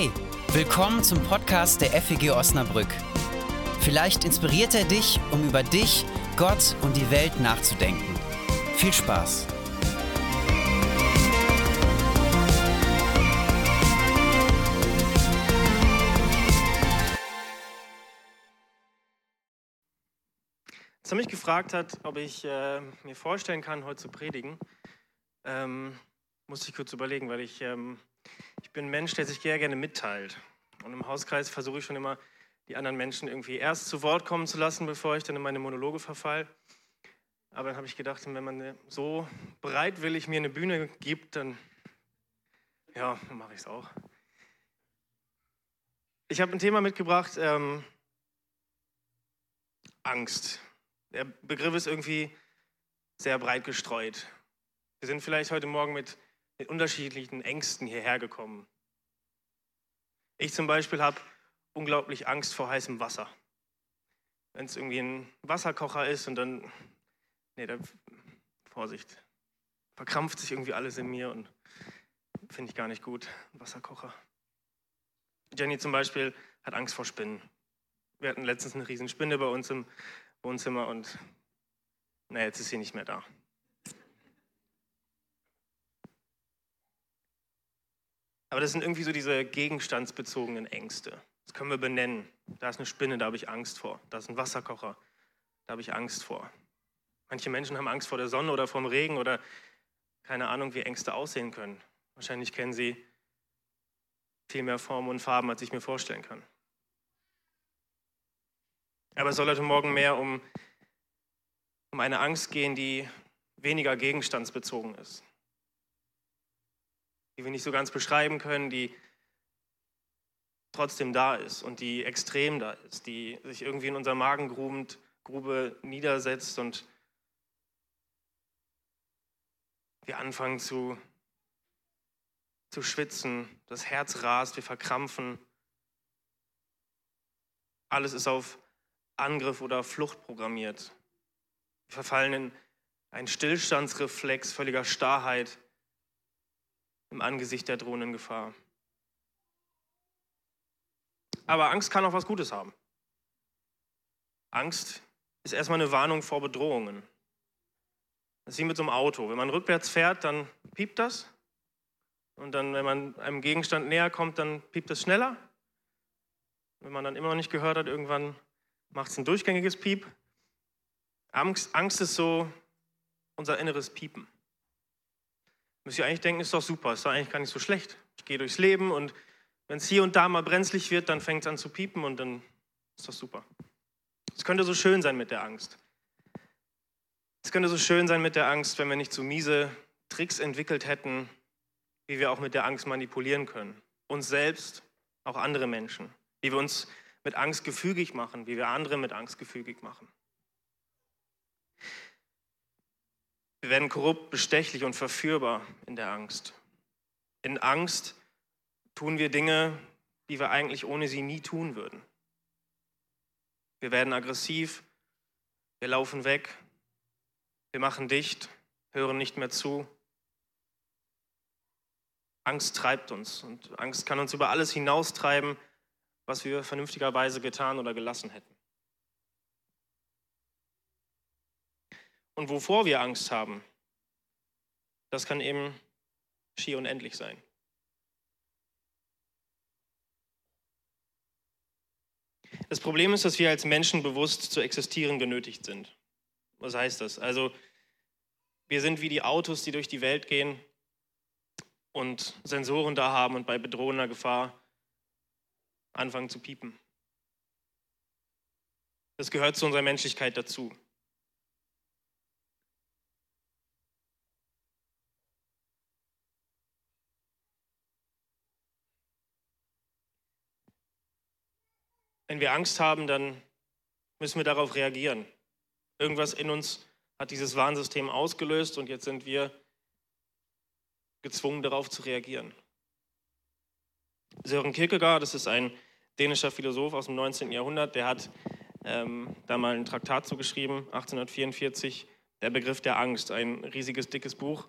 Hey, willkommen zum Podcast der FEG Osnabrück. Vielleicht inspiriert er dich, um über dich, Gott und die Welt nachzudenken. Viel Spaß! Als er mich gefragt hat, ob ich äh, mir vorstellen kann, heute zu predigen, ähm, musste ich kurz überlegen, weil ich, ähm, ich bin ein Mensch, der sich sehr gerne mitteilt. Und im Hauskreis versuche ich schon immer, die anderen Menschen irgendwie erst zu Wort kommen zu lassen, bevor ich dann in meine Monologe verfall. Aber dann habe ich gedacht, wenn man so bereitwillig mir eine Bühne gibt, dann ja, mache ich es auch. Ich habe ein Thema mitgebracht, ähm, Angst. Der Begriff ist irgendwie sehr breit gestreut. Wir sind vielleicht heute Morgen mit, mit unterschiedlichen Ängsten hierher gekommen. Ich zum Beispiel habe unglaublich Angst vor heißem Wasser. Wenn es irgendwie ein Wasserkocher ist und dann, nee, da, Vorsicht, verkrampft sich irgendwie alles in mir und finde ich gar nicht gut, Wasserkocher. Jenny zum Beispiel hat Angst vor Spinnen. Wir hatten letztens eine riesen Spinne bei uns im Wohnzimmer und na, jetzt ist sie nicht mehr da. Aber das sind irgendwie so diese gegenstandsbezogenen Ängste. Das können wir benennen. Da ist eine Spinne, da habe ich Angst vor. Da ist ein Wasserkocher, da habe ich Angst vor. Manche Menschen haben Angst vor der Sonne oder vom Regen oder keine Ahnung, wie Ängste aussehen können. Wahrscheinlich kennen sie viel mehr Formen und Farben, als ich mir vorstellen kann. Aber es soll heute Morgen mehr um, um eine Angst gehen, die weniger gegenstandsbezogen ist die wir nicht so ganz beschreiben können, die trotzdem da ist und die extrem da ist, die sich irgendwie in unserer Magengrube niedersetzt und wir anfangen zu, zu schwitzen, das Herz rast, wir verkrampfen. Alles ist auf Angriff oder Flucht programmiert. Wir verfallen in einen Stillstandsreflex völliger Starrheit im Angesicht der drohenden Gefahr. Aber Angst kann auch was Gutes haben. Angst ist erstmal eine Warnung vor Bedrohungen. Das ist wie mit so einem Auto. Wenn man rückwärts fährt, dann piept das. Und dann, wenn man einem Gegenstand näher kommt, dann piept es schneller. Wenn man dann immer noch nicht gehört hat, irgendwann macht es ein durchgängiges Piep. Angst, Angst ist so unser inneres Piepen. Müsst ihr eigentlich denken, ist doch super, ist doch eigentlich gar nicht so schlecht. Ich gehe durchs Leben und wenn es hier und da mal brenzlig wird, dann fängt es an zu piepen und dann ist das super. Es könnte so schön sein mit der Angst. Es könnte so schön sein mit der Angst, wenn wir nicht so miese Tricks entwickelt hätten, wie wir auch mit der Angst manipulieren können. Uns selbst, auch andere Menschen. Wie wir uns mit Angst gefügig machen, wie wir andere mit Angst gefügig machen. Wir werden korrupt, bestechlich und verführbar in der Angst. In Angst tun wir Dinge, die wir eigentlich ohne sie nie tun würden. Wir werden aggressiv, wir laufen weg, wir machen dicht, hören nicht mehr zu. Angst treibt uns und Angst kann uns über alles hinaustreiben, was wir vernünftigerweise getan oder gelassen hätten. Und wovor wir Angst haben, das kann eben schier unendlich sein. Das Problem ist, dass wir als Menschen bewusst zu existieren genötigt sind. Was heißt das? Also wir sind wie die Autos, die durch die Welt gehen und Sensoren da haben und bei bedrohender Gefahr anfangen zu piepen. Das gehört zu unserer Menschlichkeit dazu. Wenn wir Angst haben, dann müssen wir darauf reagieren. Irgendwas in uns hat dieses Warnsystem ausgelöst und jetzt sind wir gezwungen, darauf zu reagieren. Sören Kierkegaard, das ist ein dänischer Philosoph aus dem 19. Jahrhundert, der hat ähm, da mal ein Traktat zugeschrieben, 1844, der Begriff der Angst, ein riesiges, dickes Buch,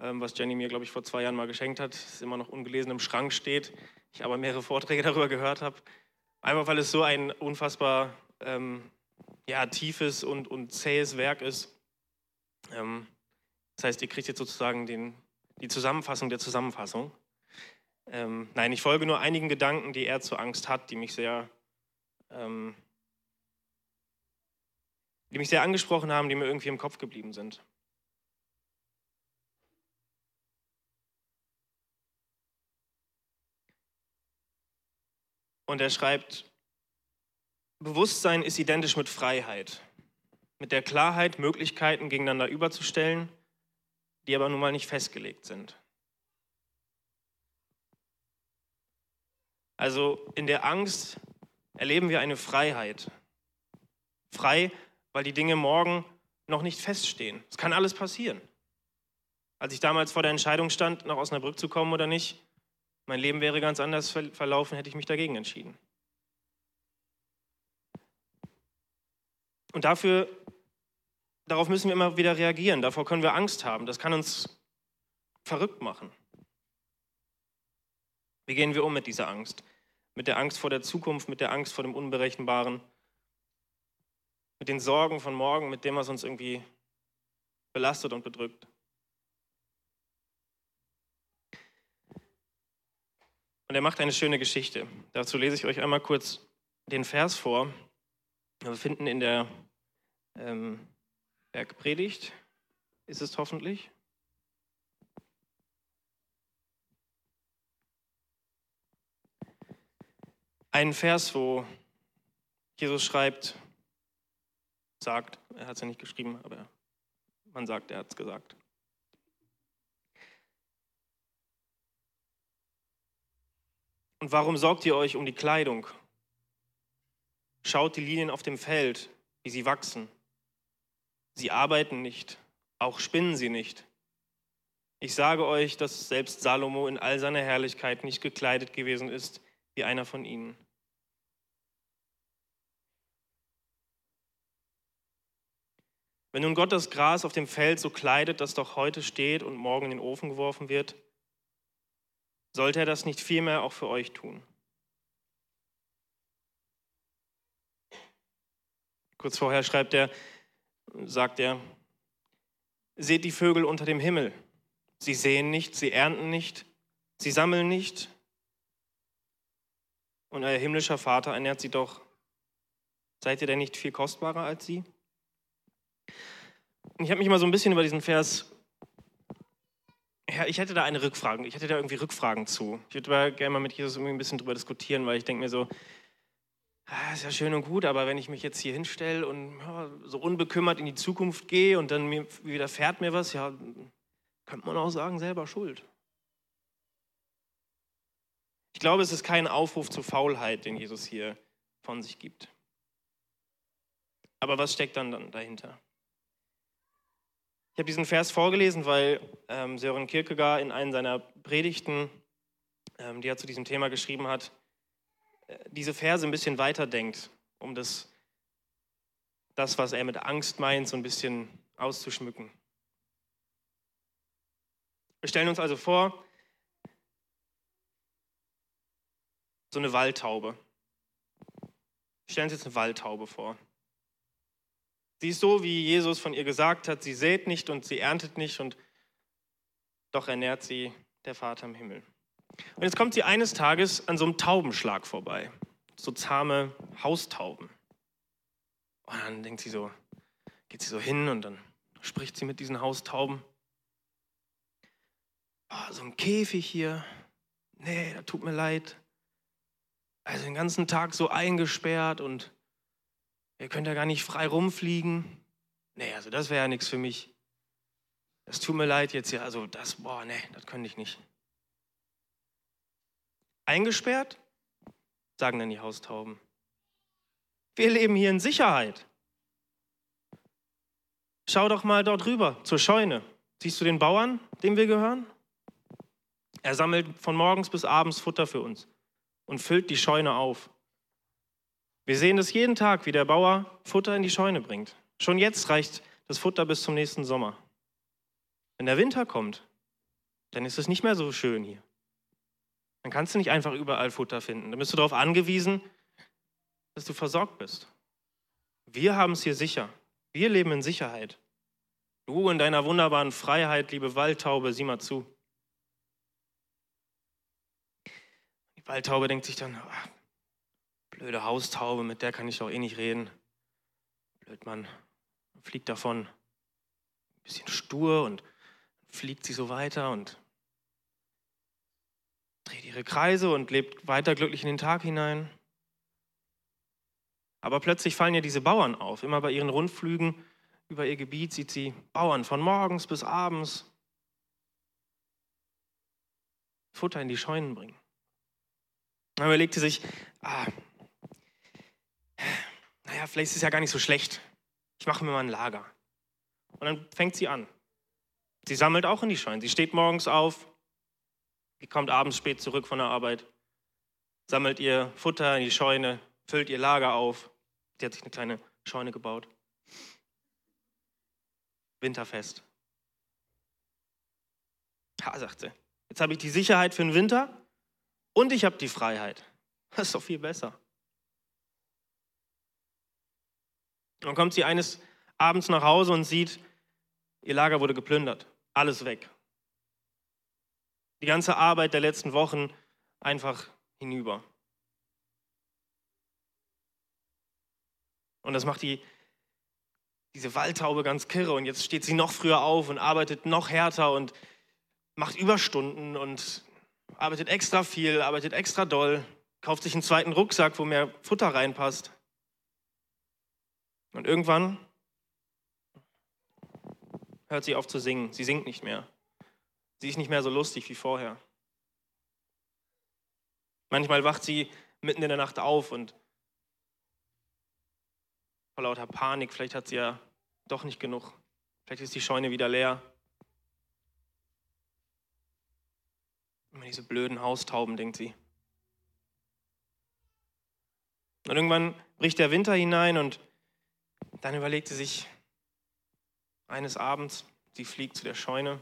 ähm, was Jenny mir, glaube ich, vor zwei Jahren mal geschenkt hat, das immer noch ungelesen im Schrank steht. ich aber mehrere Vorträge darüber gehört habe. Einfach weil es so ein unfassbar ähm, ja, tiefes und, und zähes Werk ist. Ähm, das heißt, ihr kriegt jetzt sozusagen den, die Zusammenfassung der Zusammenfassung. Ähm, nein, ich folge nur einigen Gedanken, die er zur Angst hat, die mich sehr, ähm, die mich sehr angesprochen haben, die mir irgendwie im Kopf geblieben sind. Und er schreibt, Bewusstsein ist identisch mit Freiheit, mit der Klarheit, Möglichkeiten gegeneinander überzustellen, die aber nun mal nicht festgelegt sind. Also in der Angst erleben wir eine Freiheit. Frei, weil die Dinge morgen noch nicht feststehen. Es kann alles passieren. Als ich damals vor der Entscheidung stand, nach Osnabrück zu kommen oder nicht, mein Leben wäre ganz anders verlaufen, hätte ich mich dagegen entschieden. Und dafür, darauf müssen wir immer wieder reagieren. Davor können wir Angst haben. Das kann uns verrückt machen. Wie gehen wir um mit dieser Angst? Mit der Angst vor der Zukunft, mit der Angst vor dem Unberechenbaren, mit den Sorgen von morgen, mit dem, was uns irgendwie belastet und bedrückt. Und er macht eine schöne Geschichte. Dazu lese ich euch einmal kurz den Vers vor. Wir finden in der ähm, Bergpredigt, ist es hoffentlich. Einen Vers, wo Jesus schreibt, sagt, er hat es ja nicht geschrieben, aber man sagt, er hat es gesagt. Und warum sorgt ihr euch um die Kleidung? Schaut die Linien auf dem Feld, wie sie wachsen. Sie arbeiten nicht, auch spinnen sie nicht. Ich sage euch, dass selbst Salomo in all seiner Herrlichkeit nicht gekleidet gewesen ist wie einer von ihnen. Wenn nun Gott das Gras auf dem Feld so kleidet, das doch heute steht und morgen in den Ofen geworfen wird, sollte er das nicht vielmehr auch für euch tun? Kurz vorher schreibt er, sagt er, seht die Vögel unter dem Himmel. Sie sehen nicht, sie ernten nicht, sie sammeln nicht. Und euer himmlischer Vater ernährt sie doch. Seid ihr denn nicht viel kostbarer als sie? Und ich habe mich mal so ein bisschen über diesen Vers ja, ich hätte da eine Rückfrage. Ich hätte da irgendwie Rückfragen zu. Ich würde gerne mal mit Jesus irgendwie ein bisschen drüber diskutieren, weil ich denke mir so, ah, ist ja schön und gut, aber wenn ich mich jetzt hier hinstelle und ja, so unbekümmert in die Zukunft gehe und dann mir, widerfährt mir was, ja, könnte man auch sagen, selber schuld. Ich glaube, es ist kein Aufruf zur Faulheit, den Jesus hier von sich gibt. Aber was steckt dann, dann dahinter? Ich habe diesen Vers vorgelesen, weil ähm, Sören Kierkegaard in einem seiner Predigten, ähm, die er zu diesem Thema geschrieben hat, äh, diese Verse ein bisschen weiterdenkt, um das, das, was er mit Angst meint, so ein bisschen auszuschmücken. Wir stellen uns also vor, so eine Waldtaube. Wir stellen uns jetzt eine Waldtaube vor. Sie ist so, wie Jesus von ihr gesagt hat, sie sät nicht und sie erntet nicht und doch ernährt sie der Vater im Himmel. Und jetzt kommt sie eines Tages an so einem Taubenschlag vorbei, so zahme Haustauben. Und dann denkt sie so, geht sie so hin und dann spricht sie mit diesen Haustauben. Oh, so ein Käfig hier, nee, das tut mir leid. Also den ganzen Tag so eingesperrt und Ihr könnt ja gar nicht frei rumfliegen. Nee, also das wäre ja nichts für mich. Das tut mir leid jetzt hier. Also das, boah, nee, das könnte ich nicht. Eingesperrt? Sagen dann die Haustauben. Wir leben hier in Sicherheit. Schau doch mal dort rüber zur Scheune. Siehst du den Bauern, dem wir gehören? Er sammelt von morgens bis abends Futter für uns und füllt die Scheune auf. Wir sehen es jeden Tag, wie der Bauer Futter in die Scheune bringt. Schon jetzt reicht das Futter bis zum nächsten Sommer. Wenn der Winter kommt, dann ist es nicht mehr so schön hier. dann kannst du nicht einfach überall Futter finden. Dann bist du darauf angewiesen, dass du versorgt bist. Wir haben es hier sicher. Wir leben in Sicherheit. Du in deiner wunderbaren Freiheit, liebe Waldtaube, sieh mal zu. Die Waldtaube denkt sich dann, blöde Haustaube, mit der kann ich doch eh nicht reden. Blöd Mann, fliegt davon. Ein bisschen stur und fliegt sie so weiter und dreht ihre Kreise und lebt weiter glücklich in den Tag hinein. Aber plötzlich fallen ja diese Bauern auf. Immer bei ihren Rundflügen über ihr Gebiet sieht sie Bauern von morgens bis abends Futter in die Scheunen bringen. Dann überlegte sich, ah, naja, vielleicht ist es ja gar nicht so schlecht. Ich mache mir mal ein Lager. Und dann fängt sie an. Sie sammelt auch in die Scheunen. Sie steht morgens auf, kommt abends spät zurück von der Arbeit, sammelt ihr Futter in die Scheune, füllt ihr Lager auf. Sie hat sich eine kleine Scheune gebaut. Winterfest. Ha, sagt sie. Jetzt habe ich die Sicherheit für den Winter und ich habe die Freiheit. Das ist doch viel besser. Dann kommt sie eines Abends nach Hause und sieht, ihr Lager wurde geplündert. Alles weg die ganze Arbeit der letzten Wochen einfach hinüber. Und das macht die, diese Waldtaube ganz kirre. Und jetzt steht sie noch früher auf und arbeitet noch härter und macht Überstunden und arbeitet extra viel, arbeitet extra doll, kauft sich einen zweiten Rucksack, wo mehr Futter reinpasst. Und irgendwann hört sie auf zu singen. Sie singt nicht mehr. Sie ist nicht mehr so lustig wie vorher. Manchmal wacht sie mitten in der Nacht auf und vor lauter Panik, vielleicht hat sie ja doch nicht genug. Vielleicht ist die Scheune wieder leer. Immer diese blöden Haustauben, denkt sie. Und irgendwann bricht der Winter hinein und dann überlegt sie sich eines Abends, sie fliegt zu der Scheune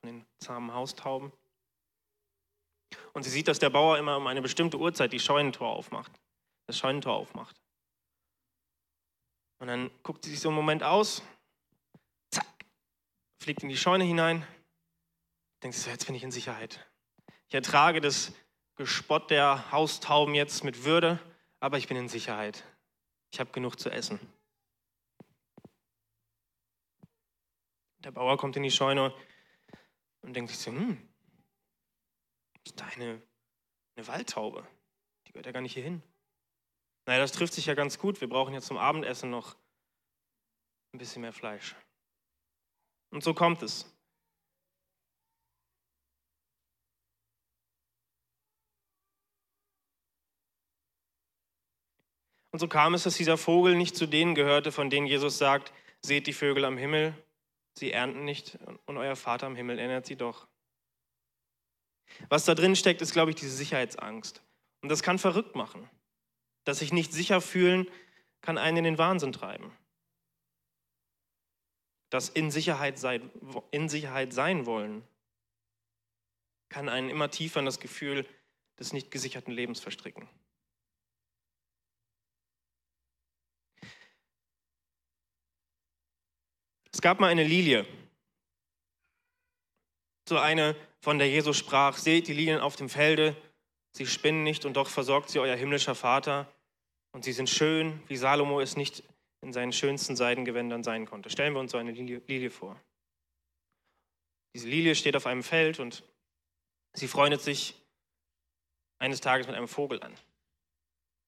von den zahmen Haustauben. Und sie sieht, dass der Bauer immer um eine bestimmte Uhrzeit die Scheunentor aufmacht, das Scheunentor aufmacht. Und dann guckt sie sich so einen Moment aus, zack, fliegt in die Scheune hinein, denkt sich so, jetzt bin ich in Sicherheit. Ich ertrage das Gespott der Haustauben jetzt mit Würde, aber ich bin in Sicherheit. Ich habe genug zu essen. Der Bauer kommt in die Scheune und denkt sich so, hm, ist da eine, eine Waldtaube? Die gehört ja gar nicht hier hin. Naja, das trifft sich ja ganz gut. Wir brauchen ja zum Abendessen noch ein bisschen mehr Fleisch. Und so kommt es. Und so kam es, dass dieser Vogel nicht zu denen gehörte, von denen Jesus sagt, seht die Vögel am Himmel, Sie ernten nicht und euer Vater im Himmel ernährt sie doch. Was da drin steckt, ist, glaube ich, diese Sicherheitsangst. Und das kann verrückt machen. Das sich nicht sicher fühlen, kann einen in den Wahnsinn treiben. Das in Sicherheit, sein, in Sicherheit sein wollen, kann einen immer tiefer in das Gefühl des nicht gesicherten Lebens verstricken. Es gab mal eine Lilie, so eine, von der Jesus sprach, seht die Lilien auf dem Felde, sie spinnen nicht und doch versorgt sie euer himmlischer Vater und sie sind schön, wie Salomo es nicht in seinen schönsten Seidengewändern sein konnte. Stellen wir uns so eine Lilie, vor. Diese Lilie steht auf einem Feld und sie freundet sich eines Tages mit einem Vogel an.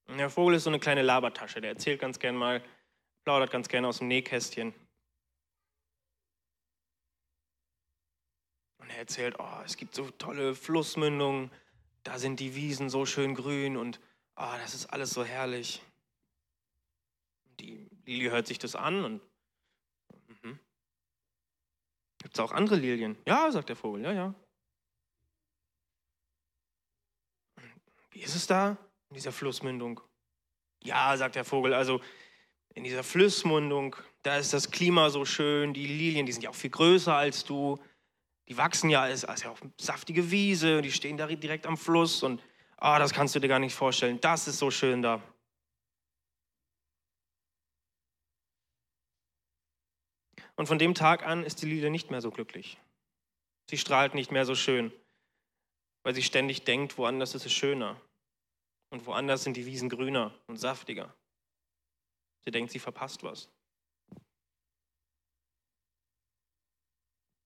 Und der Vogel ist so eine kleine Labertasche, der erzählt ganz gern mal, plaudert ganz gerne aus dem Nähkästchen. Er erzählt, oh, es gibt so tolle Flussmündungen, da sind die Wiesen so schön grün und oh, das ist alles so herrlich. Die Lilie hört sich das an und mhm. gibt es auch andere Lilien? Ja, sagt der Vogel, ja, ja. Wie ist es da in dieser Flussmündung? Ja, sagt der Vogel, also in dieser Flussmündung, da ist das Klima so schön, die Lilien, die sind ja auch viel größer als du, die wachsen ja, es ist ja eine saftige Wiese, die stehen da direkt am Fluss und ah, das kannst du dir gar nicht vorstellen. Das ist so schön da. Und von dem Tag an ist die Lilie nicht mehr so glücklich. Sie strahlt nicht mehr so schön, weil sie ständig denkt, woanders ist es schöner. Und woanders sind die Wiesen grüner und saftiger. Sie denkt, sie verpasst was.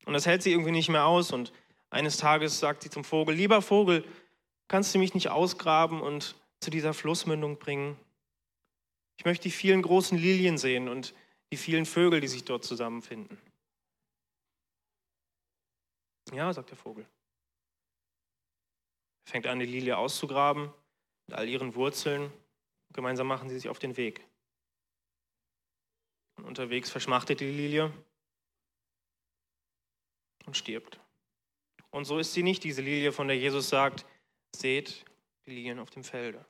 Und das hält sie irgendwie nicht mehr aus. Und eines Tages sagt sie zum Vogel, lieber Vogel, kannst du mich nicht ausgraben und zu dieser Flussmündung bringen? Ich möchte die vielen großen Lilien sehen und die vielen Vögel, die sich dort zusammenfinden. Ja, sagt der Vogel. Er fängt an, die Lilie auszugraben mit all ihren Wurzeln. Gemeinsam machen sie sich auf den Weg. Und unterwegs verschmachtet die Lilie und stirbt. Und so ist sie nicht diese Lilie, von der Jesus sagt, seht die Lilien auf dem Felde.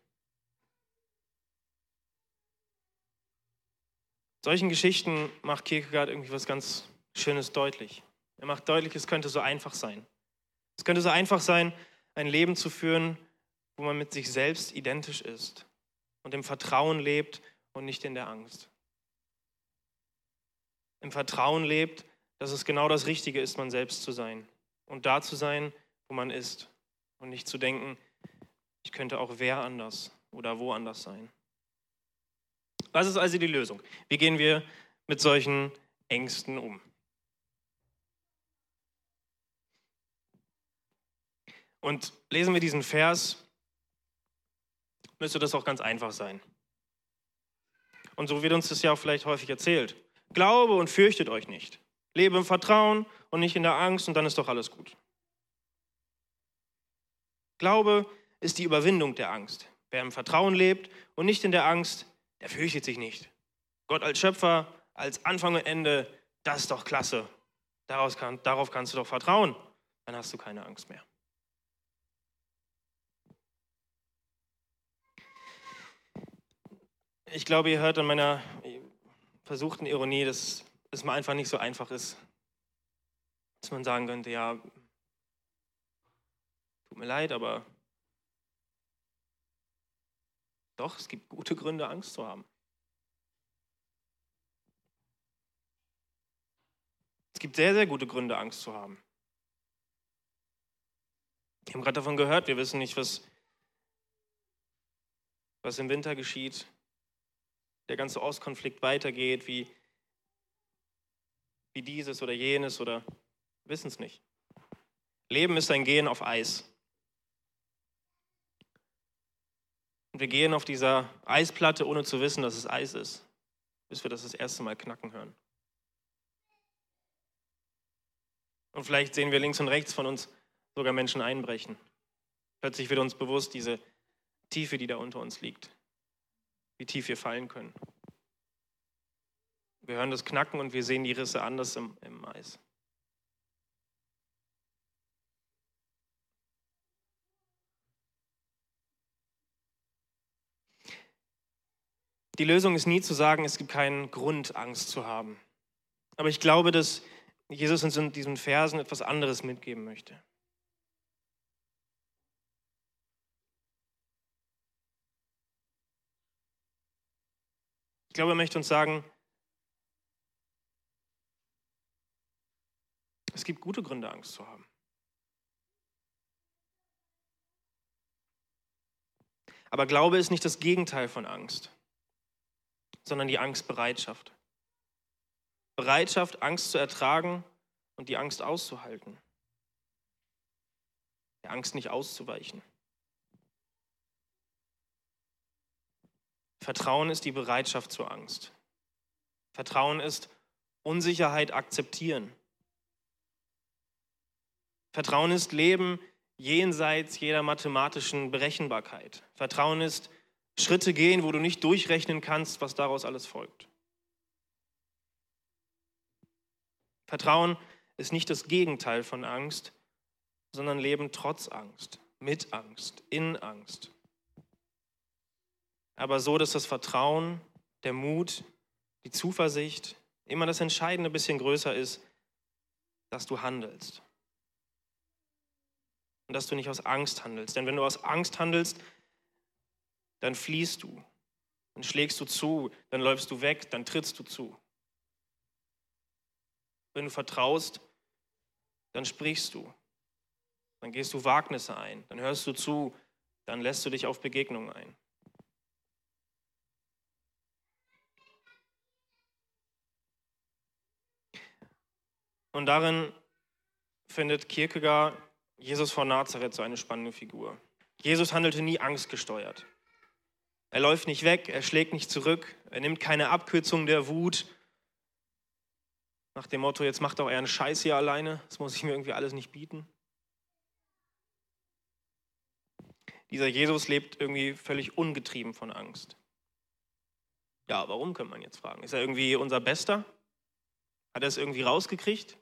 Solchen Geschichten macht Kierkegaard irgendwie was ganz Schönes deutlich. Er macht deutlich, es könnte so einfach sein. Es könnte so einfach sein, ein Leben zu führen, wo man mit sich selbst identisch ist und im Vertrauen lebt und nicht in der Angst. Im Vertrauen lebt, dass es genau das Richtige ist, man selbst zu sein und da zu sein, wo man ist und nicht zu denken, ich könnte auch wer anders oder woanders sein. Was ist also die Lösung? Wie gehen wir mit solchen Ängsten um? Und lesen wir diesen Vers, müsste das auch ganz einfach sein. Und so wird uns das ja auch vielleicht häufig erzählt. Glaube und fürchtet euch nicht. Lebe im Vertrauen und nicht in der Angst und dann ist doch alles gut. Glaube ist die Überwindung der Angst. Wer im Vertrauen lebt und nicht in der Angst, der fürchtet sich nicht. Gott als Schöpfer, als Anfang und Ende, das ist doch klasse. Kann, darauf kannst du doch vertrauen. Dann hast du keine Angst mehr. Ich glaube, ihr hört an meiner versuchten Ironie, dass es mal einfach nicht so einfach ist, dass man sagen könnte, ja, tut mir leid, aber doch, es gibt gute Gründe, Angst zu haben. Es gibt sehr, sehr gute Gründe, Angst zu haben. Wir haben gerade davon gehört, wir wissen nicht, was, was im Winter geschieht, der ganze Ostkonflikt weitergeht, wie, wie dieses oder jenes oder wissen es nicht. Leben ist ein Gehen auf Eis. Und wir gehen auf dieser Eisplatte, ohne zu wissen, dass es Eis ist, bis wir das das erste Mal knacken hören. Und vielleicht sehen wir links und rechts von uns sogar Menschen einbrechen. Plötzlich wird uns bewusst, diese Tiefe, die da unter uns liegt, wie tief wir fallen können. Wir hören das Knacken und wir sehen die Risse anders im, im Eis. Die Lösung ist nie zu sagen, es gibt keinen Grund, Angst zu haben. Aber ich glaube, dass Jesus uns in diesen Versen etwas anderes mitgeben möchte. Ich glaube, er möchte uns sagen, es gibt gute Gründe, Angst zu haben. Aber Glaube ist nicht das Gegenteil von Angst sondern die Angstbereitschaft. Bereitschaft, Angst zu ertragen und die Angst auszuhalten. Der Angst nicht auszuweichen. Vertrauen ist die Bereitschaft zur Angst. Vertrauen ist Unsicherheit akzeptieren. Vertrauen ist Leben jenseits jeder mathematischen Berechenbarkeit. Vertrauen ist Schritte gehen, wo du nicht durchrechnen kannst, was daraus alles folgt. Vertrauen ist nicht das Gegenteil von Angst, sondern Leben trotz Angst, mit Angst, in Angst. Aber so, dass das Vertrauen, der Mut, die Zuversicht immer das entscheidende bisschen größer ist, dass du handelst, und dass du nicht aus Angst handelst. Denn wenn du aus Angst handelst, dann fliehst du, dann schlägst du zu, dann läufst du weg, dann trittst du zu. Wenn du vertraust, dann sprichst du, dann gehst du Wagnisse ein, dann hörst du zu, dann lässt du dich auf Begegnungen ein. Und darin findet Kierkegaard Jesus von Nazareth so eine spannende Figur. Jesus handelte nie angstgesteuert. Er läuft nicht weg, er schlägt nicht zurück, er nimmt keine Abkürzung der Wut. Nach dem Motto, jetzt macht doch euren Scheiß hier alleine, das muss ich mir irgendwie alles nicht bieten. Dieser Jesus lebt irgendwie völlig ungetrieben von Angst. Ja, warum könnte man jetzt fragen? Ist er irgendwie unser Bester? Hat er es irgendwie rausgekriegt?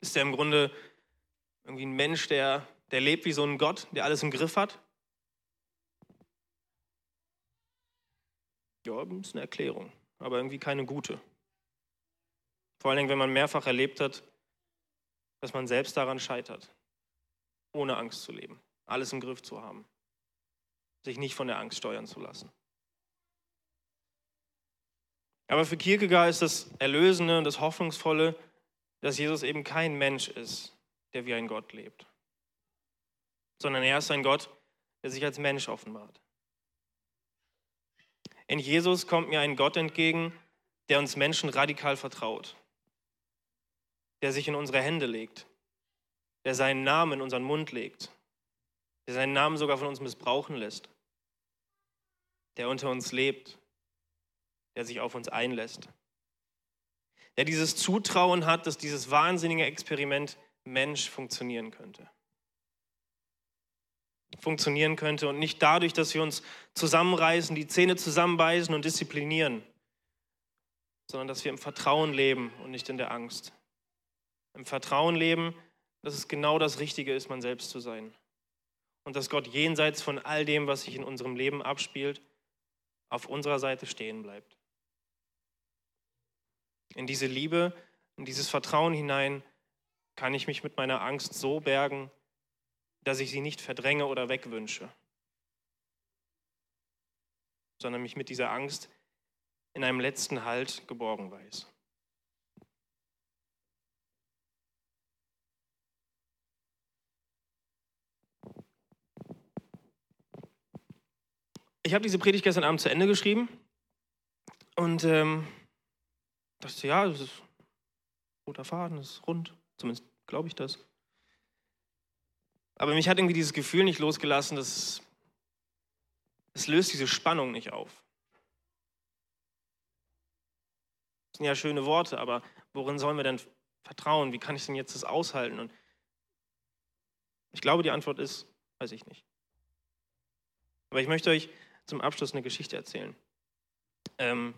Ist er im Grunde irgendwie ein Mensch, der, der lebt wie so ein Gott, der alles im Griff hat? Ja, das ist eine Erklärung, aber irgendwie keine gute. Vor allen Dingen, wenn man mehrfach erlebt hat, dass man selbst daran scheitert, ohne Angst zu leben, alles im Griff zu haben, sich nicht von der Angst steuern zu lassen. Aber für Kierkegaard ist das Erlösende und das Hoffnungsvolle, dass Jesus eben kein Mensch ist, der wie ein Gott lebt, sondern er ist ein Gott, der sich als Mensch offenbart. In Jesus kommt mir ein Gott entgegen, der uns Menschen radikal vertraut, der sich in unsere Hände legt, der seinen Namen in unseren Mund legt, der seinen Namen sogar von uns missbrauchen lässt, der unter uns lebt, der sich auf uns einlässt der dieses Zutrauen hat, dass dieses wahnsinnige Experiment Mensch funktionieren könnte. Funktionieren könnte und nicht dadurch, dass wir uns zusammenreißen, die Zähne zusammenbeißen und disziplinieren, sondern dass wir im Vertrauen leben und nicht in der Angst. Im Vertrauen leben, dass es genau das Richtige ist, man selbst zu sein. Und dass Gott jenseits von all dem, was sich in unserem Leben abspielt, auf unserer Seite stehen bleibt. In diese Liebe, in dieses Vertrauen hinein kann ich mich mit meiner Angst so bergen, dass ich sie nicht verdränge oder wegwünsche, sondern mich mit dieser Angst in einem letzten Halt geborgen weiß. Ich habe diese Predigt gestern Abend zu Ende geschrieben und ähm, dachte, ja, das ist roter Faden, das ist rund. Zumindest glaube ich das. Aber mich hat irgendwie dieses Gefühl nicht losgelassen, dass es löst diese Spannung nicht auf. Das sind ja schöne Worte, aber worin sollen wir denn vertrauen? Wie kann ich denn jetzt das aushalten? Und ich glaube, die Antwort ist, weiß ich nicht. Aber ich möchte euch zum Abschluss eine Geschichte erzählen. Ähm,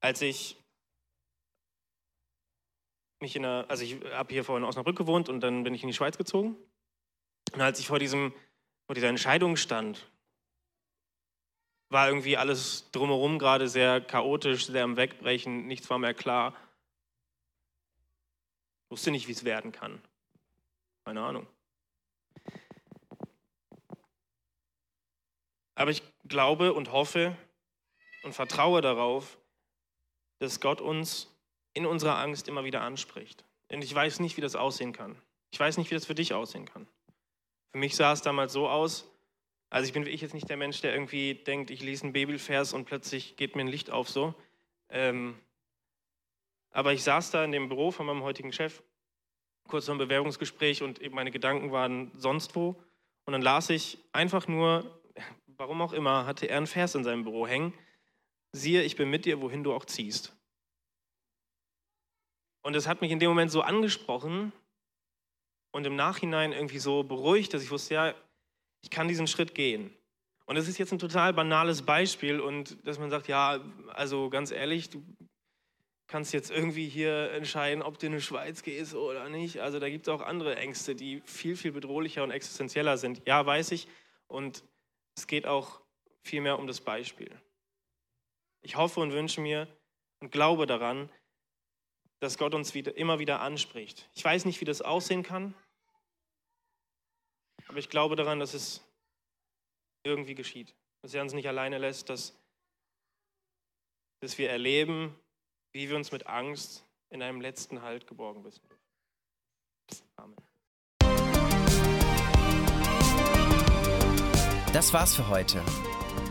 als ich mich in der, also ich habe hier vorhin in Osnabrück gewohnt und dann bin ich in die Schweiz gezogen. Und als ich vor, diesem, vor dieser Entscheidung stand, war irgendwie alles drumherum gerade sehr chaotisch, sehr am Wegbrechen, nichts war mehr klar. Ich wusste nicht, wie es werden kann. Keine Ahnung. Aber ich glaube und hoffe und vertraue darauf, dass Gott uns in unserer Angst immer wieder anspricht. Und ich weiß nicht, wie das aussehen kann. Ich weiß nicht, wie das für dich aussehen kann. Für mich sah es damals so aus, also ich bin ich jetzt nicht der Mensch, der irgendwie denkt, ich lese einen Bibelvers und plötzlich geht mir ein Licht auf so. Ähm, aber ich saß da in dem Büro von meinem heutigen Chef, kurz vor einem Bewerbungsgespräch und eben meine Gedanken waren sonst wo. Und dann las ich einfach nur, warum auch immer, hatte er einen Vers in seinem Büro hängen siehe, ich bin mit dir, wohin du auch ziehst. Und es hat mich in dem Moment so angesprochen und im Nachhinein irgendwie so beruhigt, dass ich wusste, ja, ich kann diesen Schritt gehen. Und das ist jetzt ein total banales Beispiel und dass man sagt, ja, also ganz ehrlich, du kannst jetzt irgendwie hier entscheiden, ob du in die Schweiz gehst oder nicht. Also da gibt es auch andere Ängste, die viel, viel bedrohlicher und existenzieller sind. Ja, weiß ich. Und es geht auch viel mehr um das Beispiel. Ich hoffe und wünsche mir und glaube daran, dass Gott uns wieder, immer wieder anspricht. Ich weiß nicht, wie das aussehen kann, aber ich glaube daran, dass es irgendwie geschieht. Dass er uns nicht alleine lässt, dass, dass wir erleben, wie wir uns mit Angst in einem letzten Halt geborgen wissen. Amen. Das war's für heute.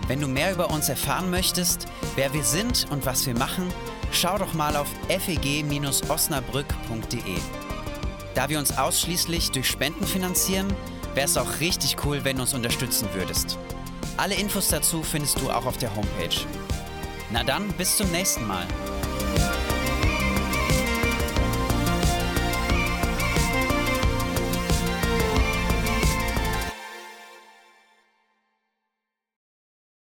Wenn du mehr über uns erfahren möchtest, wer wir sind und was wir machen, schau doch mal auf feg-osnabrück.de. Da wir uns ausschließlich durch Spenden finanzieren, wäre es auch richtig cool, wenn du uns unterstützen würdest. Alle Infos dazu findest du auch auf der Homepage. Na dann, bis zum nächsten Mal.